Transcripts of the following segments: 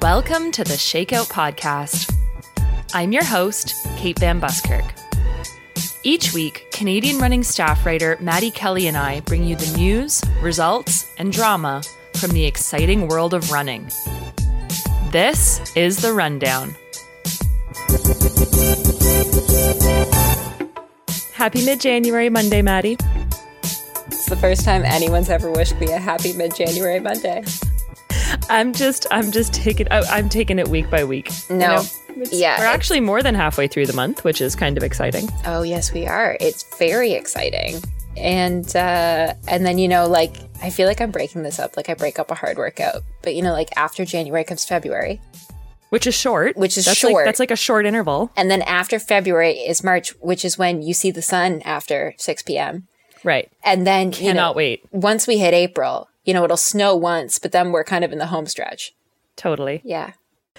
Welcome to the Shakeout Podcast. I'm your host, Kate Van Buskirk. Each week, Canadian running staff writer Maddy Kelly and I bring you the news, results, and drama from the exciting world of running. This is The Rundown. Happy mid January Monday, Maddy. It's the first time anyone's ever wished me a happy mid January Monday. I'm just, I'm just taking, I'm taking it week by week. you No. know? It's- Yeah, we're actually more than halfway through the month, which is kind of exciting. Oh yes, we are. It's very exciting. And uh and then you know like I feel like I'm breaking this up like I break up a hard workout. But you know like after January comes February. Which is short. Which is that's short. Like, that's like a short interval. And then after February is March, which is when you see the sun after 6 p.m. Right. And then you Cannot know, wait. once we hit April, you know, it'll snow once, but then we're kind of in the home stretch. Totally. Yeah.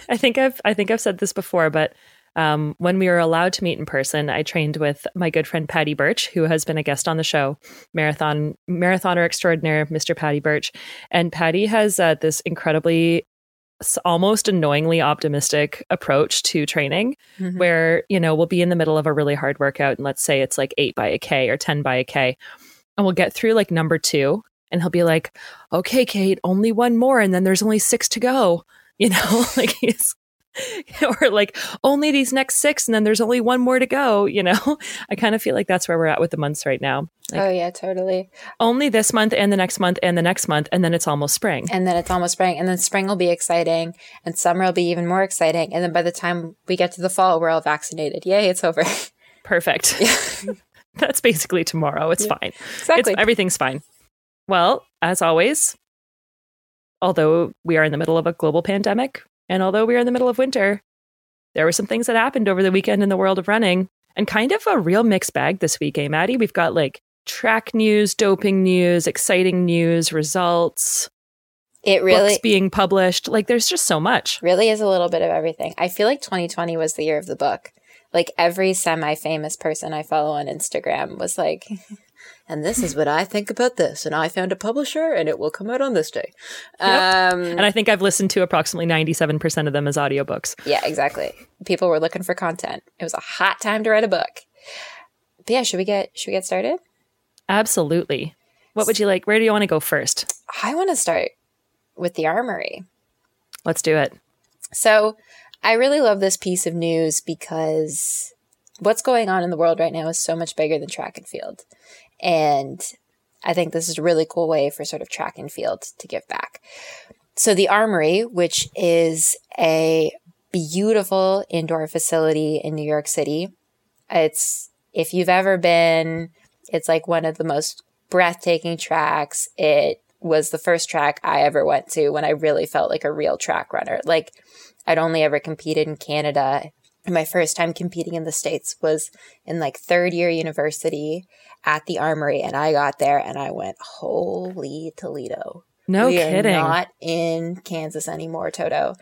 I think I've I think I've said this before, but um, when we were allowed to meet in person, I trained with my good friend Patty Birch, who has been a guest on the show, marathon marathoner extraordinaire, Mr. Patty Birch, and Patty has uh, this incredibly almost annoyingly optimistic approach to training Mhm. where you know we'll be in the middle of a really hard workout and let's say it's like 8 by a k or 10 by a k and we'll get through like number 2 and he'll be like okay Kate only one more and then there's only 6 to go you know like he's or like only these next 6 and then there's only one more to go you know? I kind of feel like that's where we're at with the months right now. Like oh yeah, totally. only this month and the next month and the next month and then it's almost spring. And then it's almost spring and then spring will be exciting and summer will be even more exciting and then by the time we get to the fall we're all vaccinated. Yay it's over. Perfect. That's basically tomorrow. It's fine. Exactly. It's, everything's fine. Well, as always, although we are in the middle of a global pandemic and although we are in the middle of winter, there were some things that happened over the weekend in the world of running and kind of a real mixed bag this week, eh, Maddy? We've got like track news, doping news, exciting news, results, it really books being published. Like there's just so much. really is a little bit of everything i feel like 2020 was the year of the book like every semi-famous person i follow on instagram was like and this is what i think about this and i found a publisher and it will come out on this day um And I think I've listened to approximately 97% of them as audiobooks. yeah exactly people were looking for content it was a hot time to write a book but yeah should we get should we get started Absolutely. What would you like? Where do you want to go first? i want to start with the armory Let's do it. So I really love this piece of news because what's going on in the world right now is so much bigger than track and field. And I think this is a really cool way for sort of track and field to give back. So the Armory, which is a beautiful indoor facility in New York City, it's if you've ever been, it's like one of the most breathtaking tracks. It was the first track I ever went to when I really felt like a real track runner. Like I'd only ever competed in Canada. My first time competing in the States was in like third year university at the Armory. And I got there and I went, holy Toledo. No we kidding. are not in Kansas anymore, Toto.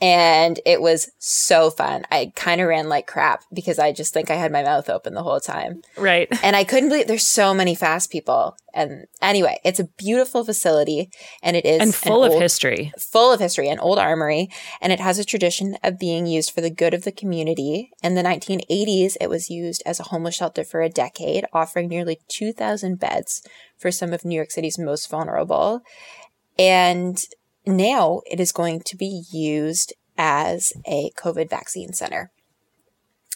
And it was so fun. I kind of ran like crap because I just think I had my mouth open the whole time. right. And I couldn't believe there's so many fast people. And anyway, it's a beautiful facility and it is and an full of old- history. full of history, an old armory, and it has a tradition of being used for the good of the community. In the 1980s, it was used as a homeless shelter for a decade, offering nearly 2,000 beds for some of New York City's most vulnerable. And now it is going to be used as a COVID vaccine center.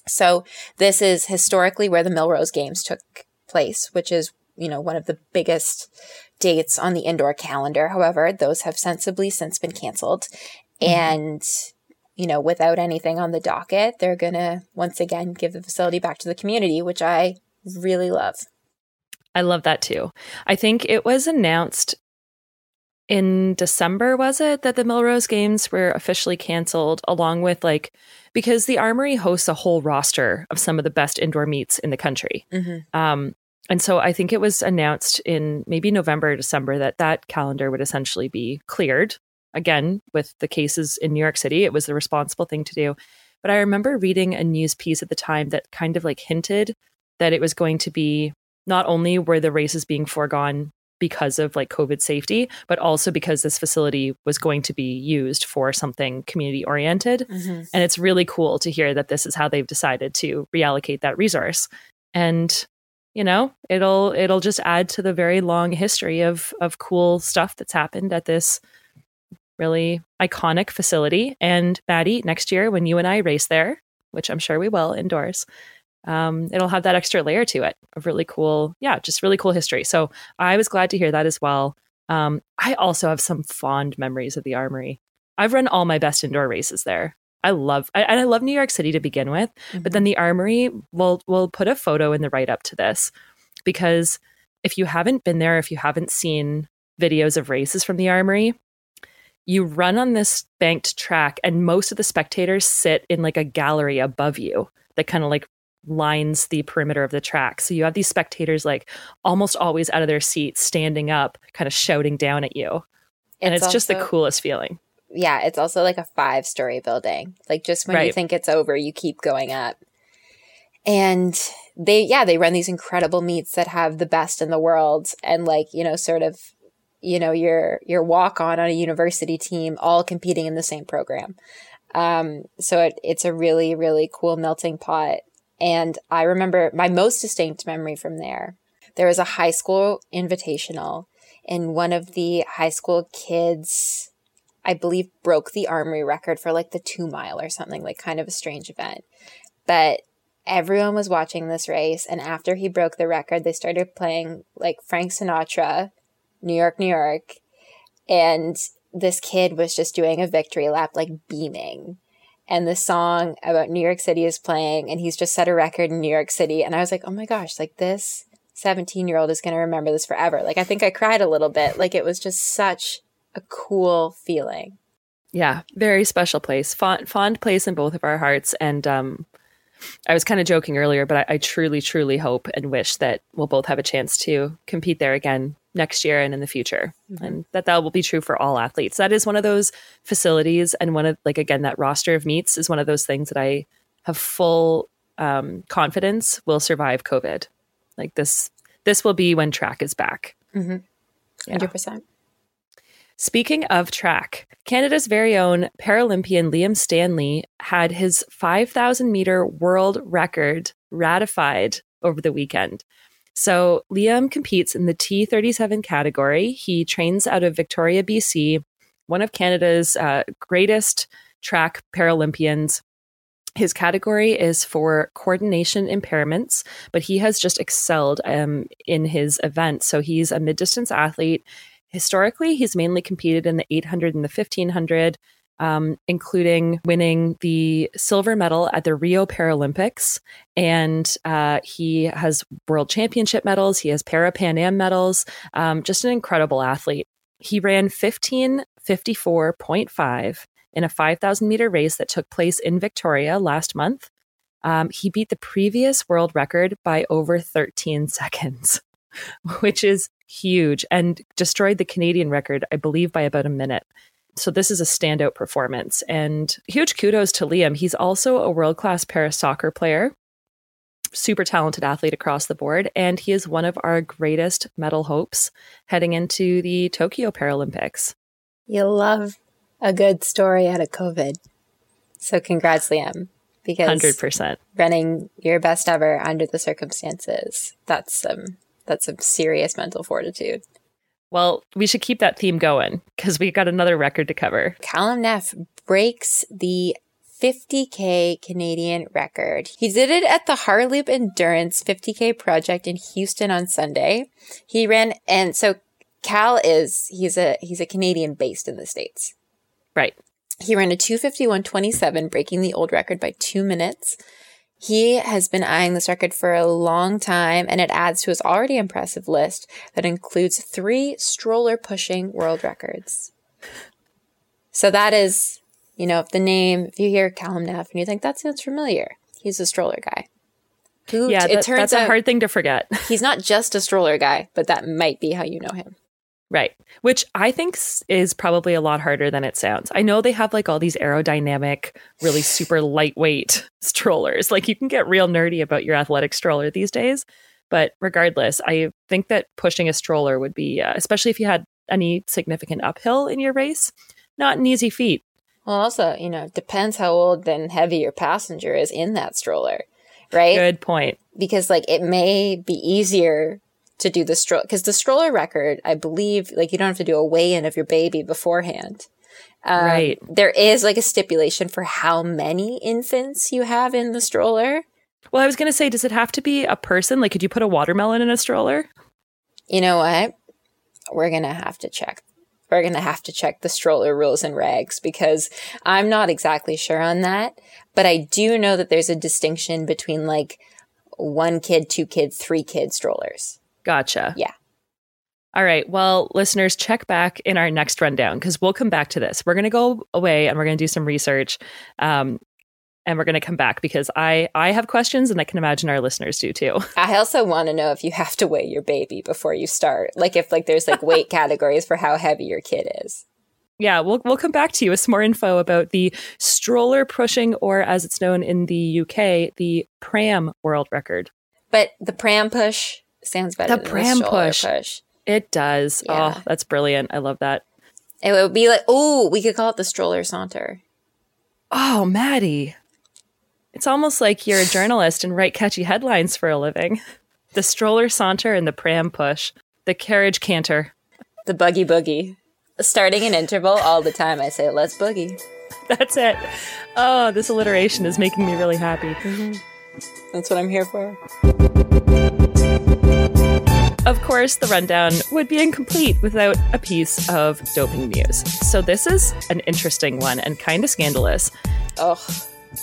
So this is historically where the Millrose Games took place, which is, you know, one of the biggest dates on the indoor calendar. However, those have sensibly since been canceled. Mm-hmm. And, you know, without anything on the docket, they're going to once again give the facility back to the community, which I really love. I love that too. I think it was announced in December, was it, that the Millrose Games were officially canceled, along with like, because the Armory hosts a whole roster of some of the best indoor meets in the country. Mm-hmm. Um, and so I think it was announced in maybe November or December that that calendar would essentially be cleared. Again, with the cases in New York City, it was the responsible thing to do. But I remember reading a news piece at the time that kind of like hinted that it was going to be not only were the races being foregone because of like COVID safety, but also because this facility was going to be used for something community oriented. Mm-hmm. And it's really cool to hear that this is how they've decided to reallocate that resource. And you know, it'll it'll just add to the very long history of of cool stuff that's happened at this really iconic facility. And Maddy, next year when you and I race there, which I'm sure we will indoors, um, it'll have that extra layer to it of really cool, yeah, just really cool history. So I was glad to hear that as well. Um, I also have some fond memories of the Armory. I've run all my best indoor races there. I love, I, and I love New York City to begin with, mm-hmm. but then the Armory will will put a photo in the write up to this because if you haven't been there, if you haven't seen videos of races from the Armory, you run on this banked track, and most of the spectators sit in like a gallery above you that kind of like lines the perimeter of the track. So you have these spectators like almost always out of their seats, standing up, kind of shouting down at you. And it's, it's also, just the coolest feeling. Yeah, it's also like a five story building. Like just when right. you think it's over, you keep going up. And they, yeah, they run these incredible meets that have the best in the world and like, you know, sort of, you know, your, your walk on on a university team all competing in the same program. Um, so it, it's a really, really cool melting pot and I remember my most distinct memory from there. There was a high school invitational, and one of the high school kids, I believe, broke the armory record for like the two mile or something, like kind of a strange event. But everyone was watching this race, and after he broke the record, they started playing like Frank Sinatra, New York, New York. And this kid was just doing a victory lap, like beaming and the song about New York City is playing and he's just set a record in New York City and I was like, "Oh my gosh, like this 17-year-old is going to remember this forever." Like I think I cried a little bit. Like it was just such a cool feeling. Yeah, very special place. Fond fond place in both of our hearts and um I was kind of joking earlier, but I, I, truly, truly hope and wish that we'll both have a chance to compete there again next year and in the future. Mm-hmm. and that that will be true for all athletes. That is one of those facilities and one of like again that roster of meets is one of those things that i have full um, confidence will survive covid. Like this this will be when track is back. Mm-hmm. 100% Speaking of track, Canada's very own Paralympian Liam Stanley had his 5,000 meter world record ratified over the weekend. So Liam competes in the T37 category. He trains out of Victoria, BC, one of Canada's uh, greatest track Paralympians. His category is for coordination impairments, but he has just excelled um, in his event. So he's a mid distance athlete. Historically, he's mainly competed in the 800 and the 1500 um, including winning the silver medal at the Rio Paralympics. And uh, he has world championship medals, he has Para Pan Am medals, um, just an incredible athlete. He ran 1554.5 in a 5,000 meter race that took place in Victoria last month. Um, he beat the previous world record by over 13 seconds, which is huge, and destroyed the Canadian record, I believe, by about a minute. So this is a standout performance. And huge kudos to Liam. He's also a world class para soccer player, super talented athlete across the board. And he is one of our greatest medal hopes heading into the Tokyo Paralympics. You love a good story out of COVID. So congrats, Liam. Because 100%. running your best ever under the circumstances, that's some that's some serious mental fortitude. Well, we should keep that theme going because we got another record to cover. Calum Neff breaks the 50K Canadian record. He did it at the Harloop Endurance 50K project in Houston on Sunday. He ran, and so Cal is, he's a, he's a Canadian based in the States. Right. He ran a 251.27, breaking the old record by two minutes. He has been eyeing this record for a long time, and it adds to his already impressive list that includes three stroller pushing world records. So that is, you know, if the name, if you hear Calum Neff and you think that sounds familiar, he's a stroller guy. Who, yeah, that, it turns that's a hard thing to forget. he's not just a stroller guy, but that might be how you know him. Right. Which I think is probably a lot harder than it sounds. I know they have like all these aerodynamic, really super lightweight strollers. Like you can get real nerdy about your athletic stroller these days. But regardless, I think that pushing a stroller would be, uh, especially if you had any significant uphill in your race, not an easy feat. Well, also, you know, depends how old and heavy your passenger is in that stroller, right? Good point. Because like it may be easier to do the stroller because the stroller record, I believe, like you don't have to do a weigh in of your baby beforehand. Um, Right. There is like a stipulation for how many infants you have in the stroller. Well, I was going to say, does it have to be a person? Like, could you put a watermelon in a stroller? You know what? We're gonna have to check. We're gonna have to check the stroller rules and regs because I'm not exactly sure on that. But I do know that there's a distinction between like one kid, two kid, three kid strollers. Gotcha. Yeah. All right. Well, listeners, check back in our next rundown because we'll come back to this. We're going to go away and we're going to do some research, um, and we're going to come back because I I have questions and I can imagine our listeners do too. I also want to know if you have to weigh your baby before you start. Like if like there's like weight categories for how heavy your kid is. yeah, we'll we'll come back to you with some more info about the stroller pushing, or as it's known in the UK, the pram world record. But the pram push sounds better The than pram the push. push. It does. Oh, yeah. Oh, that's brilliant. I love that. It would be like, oh, we could call it the stroller saunter. Oh, Maddy. It's almost like you're a journalist and write catchy headlines for a living. The stroller saunter and the pram push, the carriage canter. The buggy boogie. Starting an interval all the time, I say, let's boogie. That's it. Oh, this alliteration is making me really happy. Mm-hmm. That's what I'm here for. Of course, the rundown would be incomplete without a piece of doping news. So, this is an interesting one and kind of scandalous. Oh,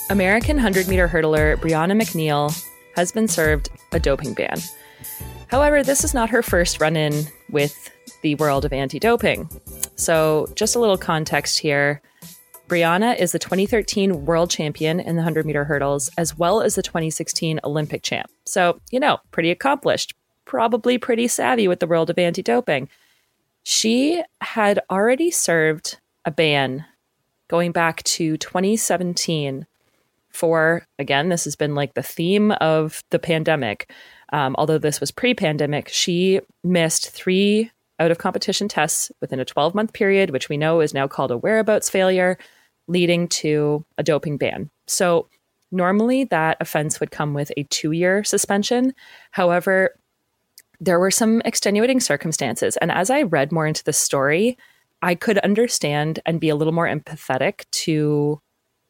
American 100 meter hurdler Brianna McNeal has been served a doping ban. However, this is not her first run in with the world of anti doping. So, just a little context here. Brianna is the 2013 world champion in the 100 meter hurdles, as well as the 2016 Olympic champ. So, you know, pretty accomplished, probably pretty savvy with the world of anti doping. She had already served a ban going back to 2017 for, again, this has been like the theme of the pandemic. Um, although this was pre pandemic, she missed three out of competition tests within a 12 month period, which we know is now called a whereabouts failure, leading to a doping ban. So, normally that offense would come with a two year suspension. However, there were some extenuating circumstances. And as I read more into the story, I could understand and be a little more empathetic to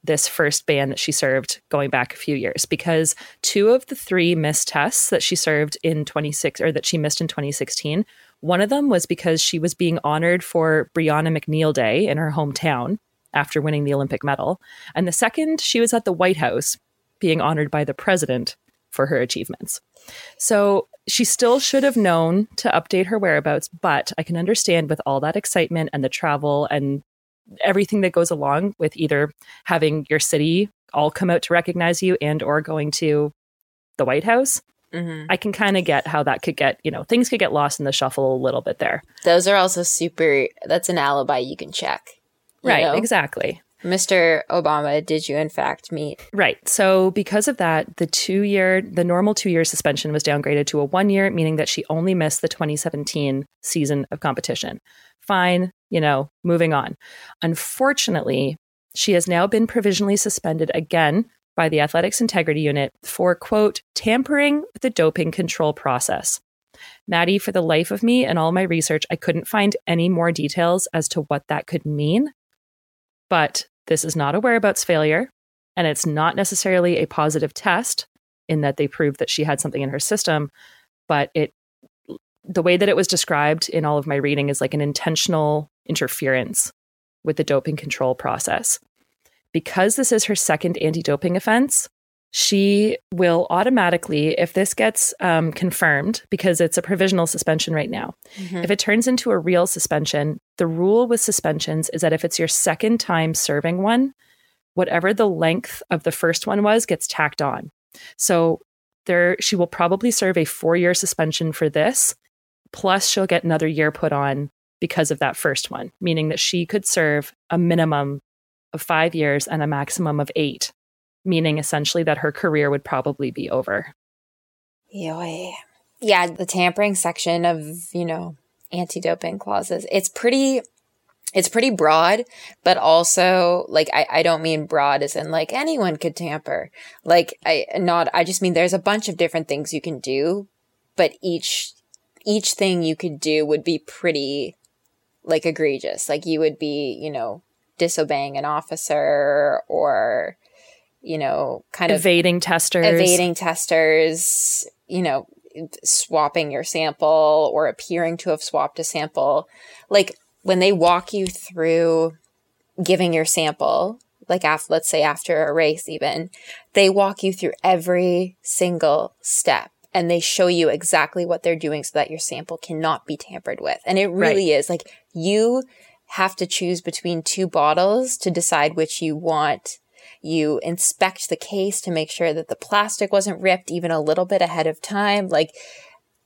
this first ban that she served going back a few years because two of the three missed tests that she served in 26 or that she missed in 2016 one of them was because she was being honored for Brianna McNeal Day in her hometown after winning the Olympic medal and the second she was at the White House being honored by the president for her achievements so she still should have known to update her whereabouts, but I can understand with all that excitement and the travel and everything that goes along with either having your city all come out to recognize you and or going to the White House. hmm I can kind of get how that could get, you know, things could get lost in the shuffle a little bit there. those are also super. That's an alibi you can check. you right, know? exactly. Mr. Obama, did you in fact meet? Right. So because of that, the two year, the normal two year suspension was downgraded to a one year, meaning that she only missed the 2017 season of competition. Fine, you know, moving on. Unfortunately, she has now been provisionally suspended again by the Athletics Integrity Unit for, quote, tampering with the doping control process. Maddy, for the life of me and all my research, I couldn't find any more details as to what that could mean. But this is not a whereabouts failure, and it's not necessarily a positive test in that they proved that she had something in her system, but it the way that it was described in all of my reading is like an intentional interference with the doping control process. Because this is her second anti doping offense, she will automatically, if this gets um, confirmed, because it's a provisional suspension right now, Mhm. if it turns into a real suspension, the rule with suspensions is that if it's your second time serving one, whatever the length of the first one was gets tacked on. So there she will probably serve a 4-year suspension for this, plus she'll get another year put on because of that first one, meaning that she could serve a minimum of five years and a maximum of eight, meaning essentially that her career would probably be over. Yeah, the tampering section of, you know, anti-doping clauses. It's pretty it's pretty broad, but also like I, I don't mean broad as in like anyone could tamper. Like I not I just mean there's a bunch of different things you can do, but each each thing you could do would be pretty like egregious. Like you would be, you know, disobeying an officer or you know, kind of evading testers. Evading testers, you know, swapping your sample or appearing to have swapped a sample. Like when they walk you through giving your sample, like after, let's say after a race even, they walk you through every single step and they show you exactly what they're doing so that your sample cannot be tampered with. And it really right. is like you have to choose between two bottles to decide which you want. You inspect the case to make sure that the plastic wasn't ripped even a little bit ahead of time. Like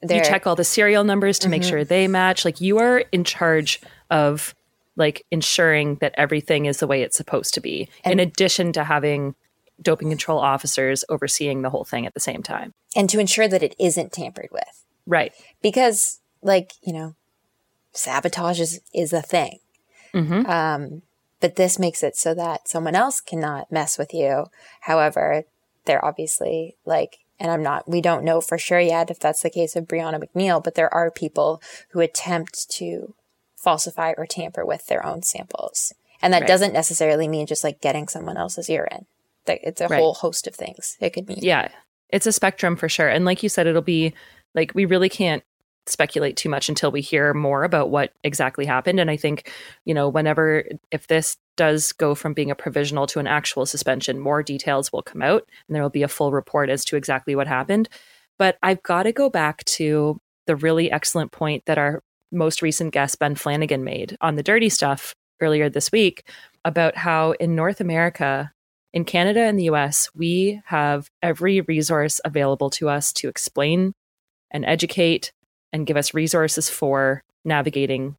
you check all the serial numbers to mm-hmm. make sure they match. Like you are in charge of like ensuring that everything is the way it's supposed to be, and, in addition to having doping control officers overseeing the whole thing at the same time. And to ensure that it isn't tampered with. Right. Because, like, you know, sabotage is, is a thing. Mm-hmm. Um, but this makes it so that someone else cannot mess with you. However, they're obviously like, and I'm not, we don't know for sure yet if that's the case of Brianna McNeal, but there are people who attempt to falsify or tamper with their own samples. And that right. doesn't necessarily mean just like getting someone else's urine. It's a right. whole host of things it could mean. Yeah. It's a spectrum for sure. And like you said, it'll be like we really can't speculate too much until we hear more about what exactly happened. And I think, you know, whenever, if this does go from being a provisional to an actual suspension, more details will come out and there will be a full report as to exactly what happened. But I've got to go back to the really excellent point that our most recent guest, Ben Flanagan, made on the dirty stuff earlier this week about how in North America, in Canada and the US, we have every resource available to us to explain and educate and give us resources for navigating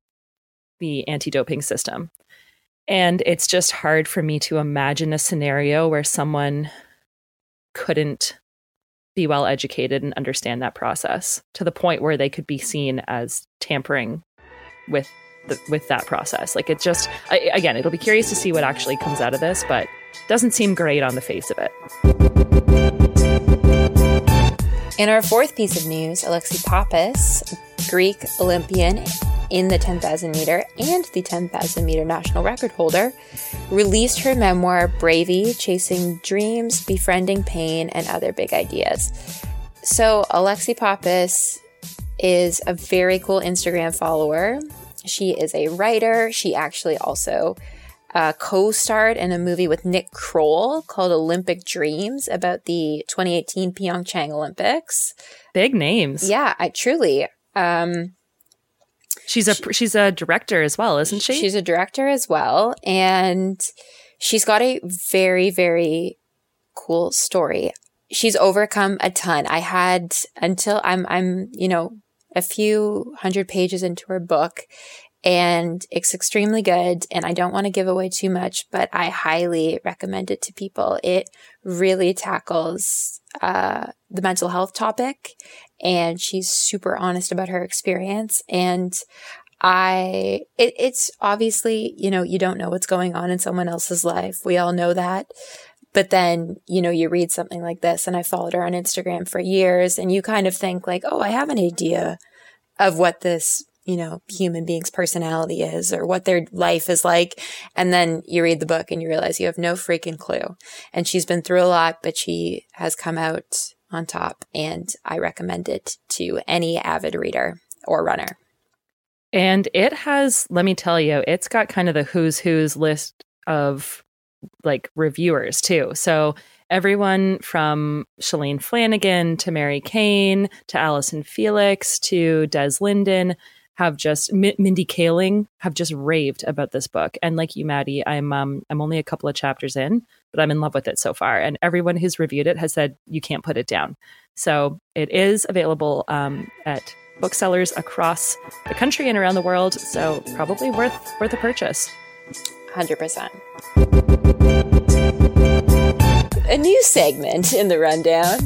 the anti doping system. And it's just hard for me to imagine a scenario where someone couldn't be well educated and understand that process to the point where they could be seen as tampering with the, with that process. Like it just I, again, it'll be curious to see what actually comes out of this, but doesn't seem great on the face of it. In our fourth piece of news, Alexi Pappas, Greek Olympian in the 10,000 meter and the 10,000 meter national record holder, released her memoir Bravey Chasing Dreams, Befriending Pain, and Other Big Ideas. So, Alexi Pappas is a very cool Instagram follower. She is a writer. She actually also uh, co starred in a movie with Nick Kroll called Olympic Dreams about the 2018 Pyeongchang Olympics. Big names. Yeah, I truly. Um, She's a she, she's a director as well, isn't she? She's a director as well, and she's got a very very cool story. She's overcome a ton. I had until I'm I'm you know a few hundred pages into her book, and it's extremely good. And I don't want to give away too much, but I highly recommend it to people. It really tackles uh, the mental health topic and she's super honest about her experience. And I, it, it's obviously, you know, you don't know what's going on in someone else's life. We all know that. But then, you know, you read something like this and I followed her on Instagram for years and you kind of think like, oh, I have an idea of what this, you know, human being's personality is or what their life is like. And then you read the book and you realize you have no freaking clue. And she's been through a lot, but she has come out on top, and I recommend it to any avid reader or runner. And it has, let me tell you, it's got kind of the who's who's list of like reviewers too. So everyone from Shalane Flanagan to Mary Cain to Allyson Felix to Des Linden have just M- Mindy Kaling have just raved about this book. And like you, Maddy, I'm um, I'm only a couple of chapters in, but I'm in love with it so far. And everyone who's reviewed it has said you can't put it down. So it is available um, at booksellers across the country and around the world. So probably worth worth a purchase. Hundred percent. A new segment in the rundown.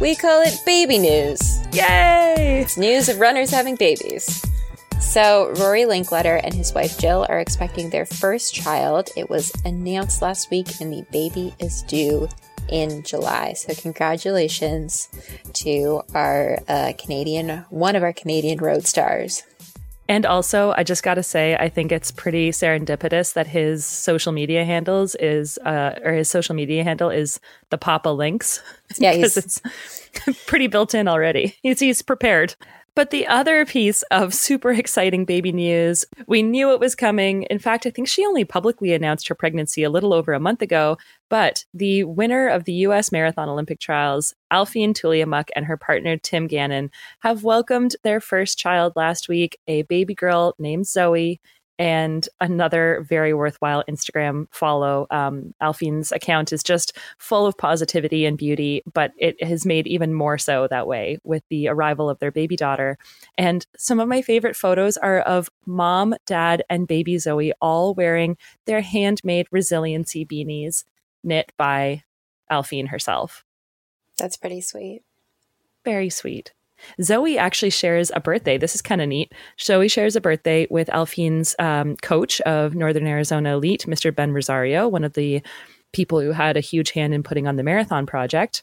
We call it baby news. Yay! It's news of runners having babies. So, Rory Linkletter and his wife Jill are expecting their first child. It was announced last week, and the baby is due in July. So, congratulations to our uh, Canadian, one of our Canadian road stars. And also, I just got to say, I think it's pretty serendipitous that his social media handles is, uh, or his social media handle is the Papa Links. Yeah, because he's it's pretty built in already. He's he's prepared. But the other piece of super exciting baby news, we knew it was coming. In fact, I think she only publicly announced her pregnancy a little over a month ago. But the winner of the US Marathon Olympic trials, Aliphine Tuliamuk, and her partner Tim Gannon have welcomed their first child last week, a baby girl named Zoe and another very worthwhile Instagram follow. Um, Aliphine's account is just full of positivity and beauty, but it has made even more so that way with the arrival of their baby daughter. And some of my favorite photos are of mom, dad, and baby Zoe all wearing their handmade resiliency beanies knit by Aliphine herself. That's pretty sweet. Very sweet. Zoe actually shares a birthday. This is kind of neat. Zoe shares a birthday with Aliphine's um, coach of Northern Arizona Elite, Mr. Ben Rosario, one of the people who had a huge hand in putting on the marathon project.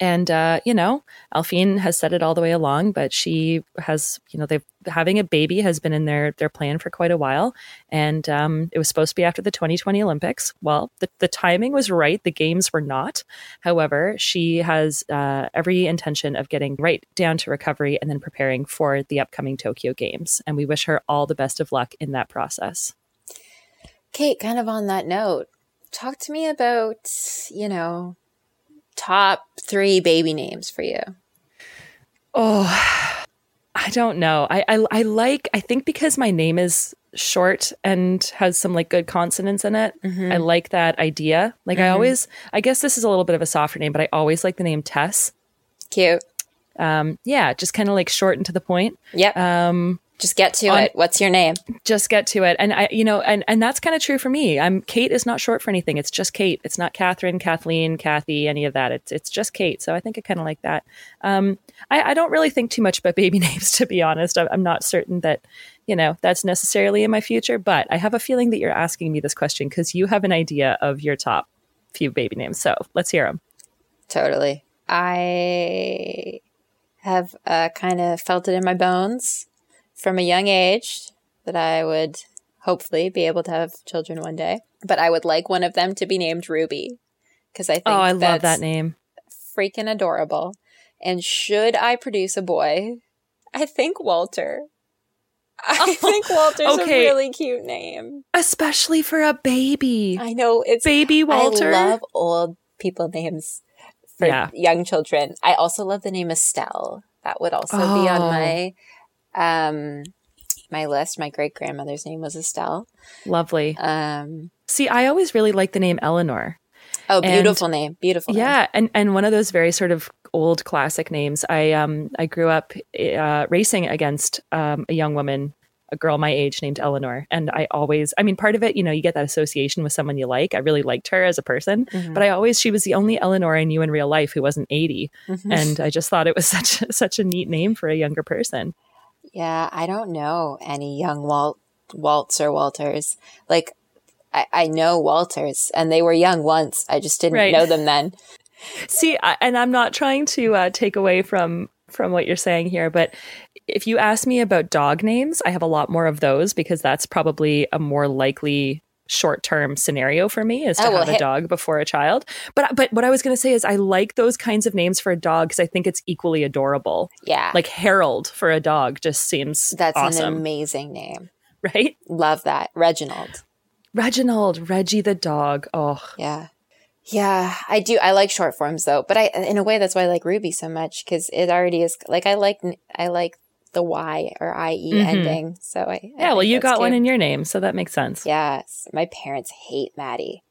And uh, you know, Aliphine has said it all the way along, but she has, you know, they've having a baby has been in their their plan for quite a while, and um, it was supposed to be after the 2020 Olympics. Well, the, the timing was right; the games were not. However, she has uh, every intention of getting right down to recovery and then preparing for the upcoming Tokyo Games. And we wish her all the best of luck in that process. Kate, kind of on that note, talk to me about, you know, top three baby names for you. Oh, I don't know. I, I I like. I think because my name is short and has some like good consonants in it. I like that idea. Like I always. I guess this is a little bit of a softer name, but I always like the name Tess. Cute. Um, yeah, just kind of like short and to the point. Yeah. Um, Just get to on- it. What's your name? just get to it. And I, you know, and and that's kind of true for me. I'm Kate is not short for anything. It's just Kate. It's not Catherine, Kathleen, Kathy, any of that. It's it's just Kate. So I think I kind of like that. Um, I, I don't really think too much about baby names, to be honest. I'm, I'm not certain that you know that's necessarily in my future, but I have a feeling that you're asking me this question because you have an idea of your top few baby names. So let's hear them. Totally. I have uh, kind of felt it in my bones from a young age that I would hopefully be able to have children one day. But I would like one of them to be named Ruby because oh, I think Oh, I love that name. freaking adorable. And should I produce a boy, I think Walter. I oh. think Walter's okay. a really cute name. Especially for a baby. I know it's Baby Walter. I love old people names for Yeah. young children. I also love the name Estelle. That would also be on Oh. my um my list. My great grandmother's name was Estelle. Lovely. Um See, I always really like the name Eleanor. oh, And- beautiful name. Beautiful name. Yeah, and and one of those very sort of old classic names. I um I grew up uh, racing against um, a young woman, a girl my age named Eleanor, and I always, I mean, part of it, you know, you get that association with someone you like. I really liked her as a person, Mhm. but I always she was the only Eleanor I knew in real life who wasn't eighty, Mhm. and I just thought it was such such a neat name for a younger person. Yeah, I don't know any young Walt Waltz or Walters. Like I, I know Walters and they were young once. I just didn't Right. know them then. See, I, and I'm not trying to uh, take away from from what you're saying here, but if you ask me about dog names, I have a lot more of those because that's probably a more likely short term scenario for me is to Oh, well, have a dog before a child. But but what I was going to say is I like those kinds of names for a dog because I think it's equally adorable. Yeah. Like Harold for a dog just seems that's an amazing name. right? Love that. Reginald. Reginald, Reggie the dog. Oh, Yeah. Yeah, I do. I like short forms though, but I, in a way, that's why I like Ruby so much because it already is like I like I like the Y or IE Mhm. ending. So I I yeah. Well, you got one in your name, so that makes sense. Yes, my parents hate Maddy.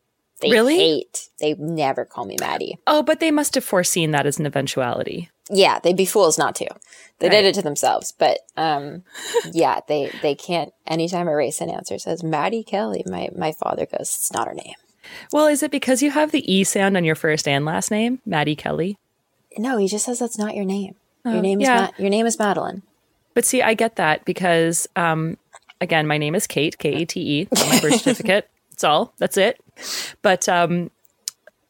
They Really? hate. They never call me Maddy. Oh, but they must have foreseen that as an eventuality. Yeah, they'd be fools not to. They Right. did it to themselves, but um, yeah, they they can't. Anytime a race announcer says Maddy Kelly, my my father goes, "It's not her name." Well, is it because you have the E sound on your first and last name, Maddy Kelly? No, he just says that's not your name. Your Oh, name is yeah. Ma- your name is Madeline. But see, I get that because, um, again, my name is Kate, K A T E, on my birth certificate. That's all. That's it. But um,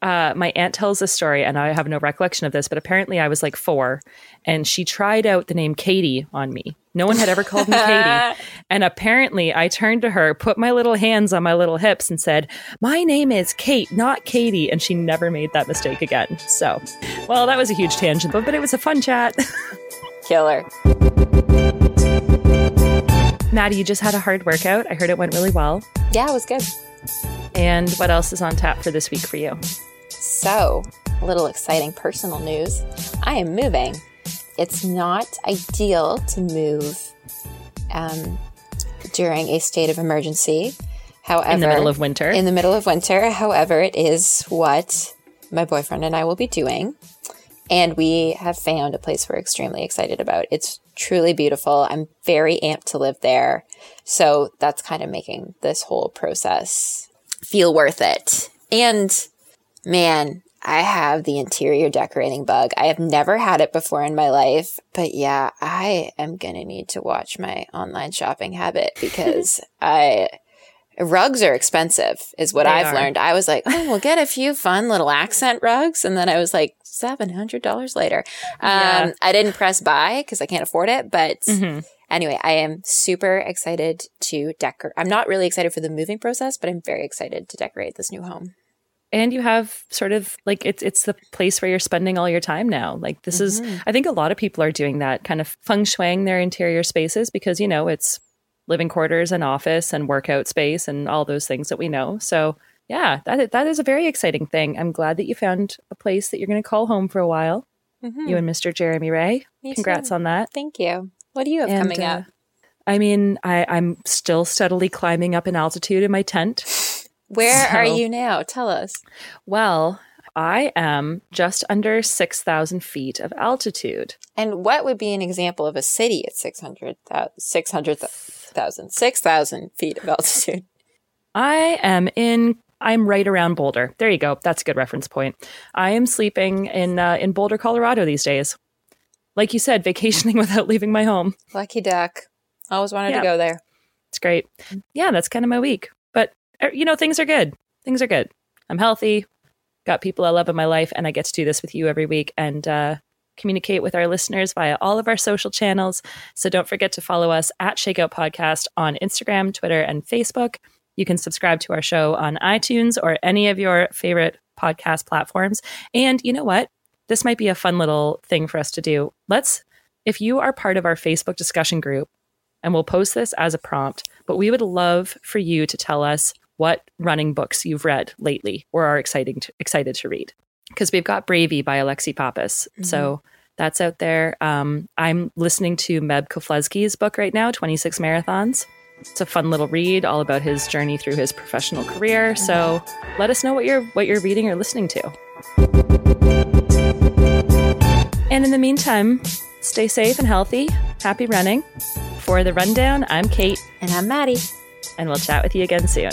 uh, my aunt tells a story, and I have no recollection of this, but apparently I was like four, and she tried out the name Katie on me. No one had ever called me Katie. And apparently I turned to her, put my little hands on my little hips, and said, My name is Kate, not Katie. And she never made that mistake again. So, well, that was a huge tangent, but, but it was a fun chat. Killer. Maddy, you just had a hard workout. I heard it went really well. Yeah, it was good. And what else is on tap for this week for you? So, a little exciting personal news. I am moving. It's not ideal to move um, during a state of emergency. However, In the middle of winter. in the middle of winter. However, it is what my boyfriend and I will be doing. And we have found a place we're extremely excited about. It's truly beautiful. I'm very amped to live there. So that's kind of making this whole process feel worth it. And man, I have the interior decorating bug. I have never had it before in my life, but yeah, I am going to need to watch my online shopping habit because I rugs are expensive is what They I've are. learned. I was like, "Oh, we'll get a few fun little accent rugs." And then I was like, $700 later. Um, Yeah. I didn't press buy cuz I can't afford it, but Mhm. anyway, I am super excited to decorate. I'm not really excited for the moving process, but I'm very excited to decorate this new home. And you have sort of like it's it's the place where you're spending all your time now. Like this is I think a lot of people are doing that kind of feng shuiing their interior spaces because you know it's living quarters and office and workout space and all those things that we know. So yeah, that that is a very exciting thing. I'm glad that you found a place that you're going to call home for a while. You and Mr. Jeremy Ray. Me Congrats too. on that. Thank you. What do you have And, coming uh, up? I mean, I, I'm still steadily climbing up in altitude in my tent. Where are you now? Tell us. Well, I am just under 6,000 feet of altitude. And what would be an example of a city at 600, 600,000, 6,000 feet of altitude? I am in. I'm right around Boulder. There you go. That's a good reference point. I am sleeping in uh, in Boulder, Colorado these days. Like you said, vacationing without leaving my home. Lucky duck. Always wanted Yeah. to go there. It's great. Yeah, that's kind of my week. But uh, you know, things are good. Things are good. I'm healthy. Got people I love in my life, and I get to do this with you every week and uh, communicate with our listeners via all of our social channels. So don't forget to follow us at Shakeout Podcast on Instagram, Twitter, and Facebook. You can subscribe to our show on iTunes or any of your favorite podcast platforms. And you know what? This might be a fun little thing for us to do. Let's, if you are part of our Facebook discussion group, and we'll post this as a prompt, but we would love for you to tell us what running books you've read lately or are exciting to, excited to read. Because we've got Bravey by Alexi Pappas. So that's out there. Um, I'm listening to Meb Keflezighi's book right now, 26 Marathons. It's a fun little read all about his journey through his professional career. So let us know what you're what you're reading or listening to. And in the meantime, stay safe and healthy. Happy running. For the rundown, I'm Kate, And I'm Maddie. and we'll chat with you again soon.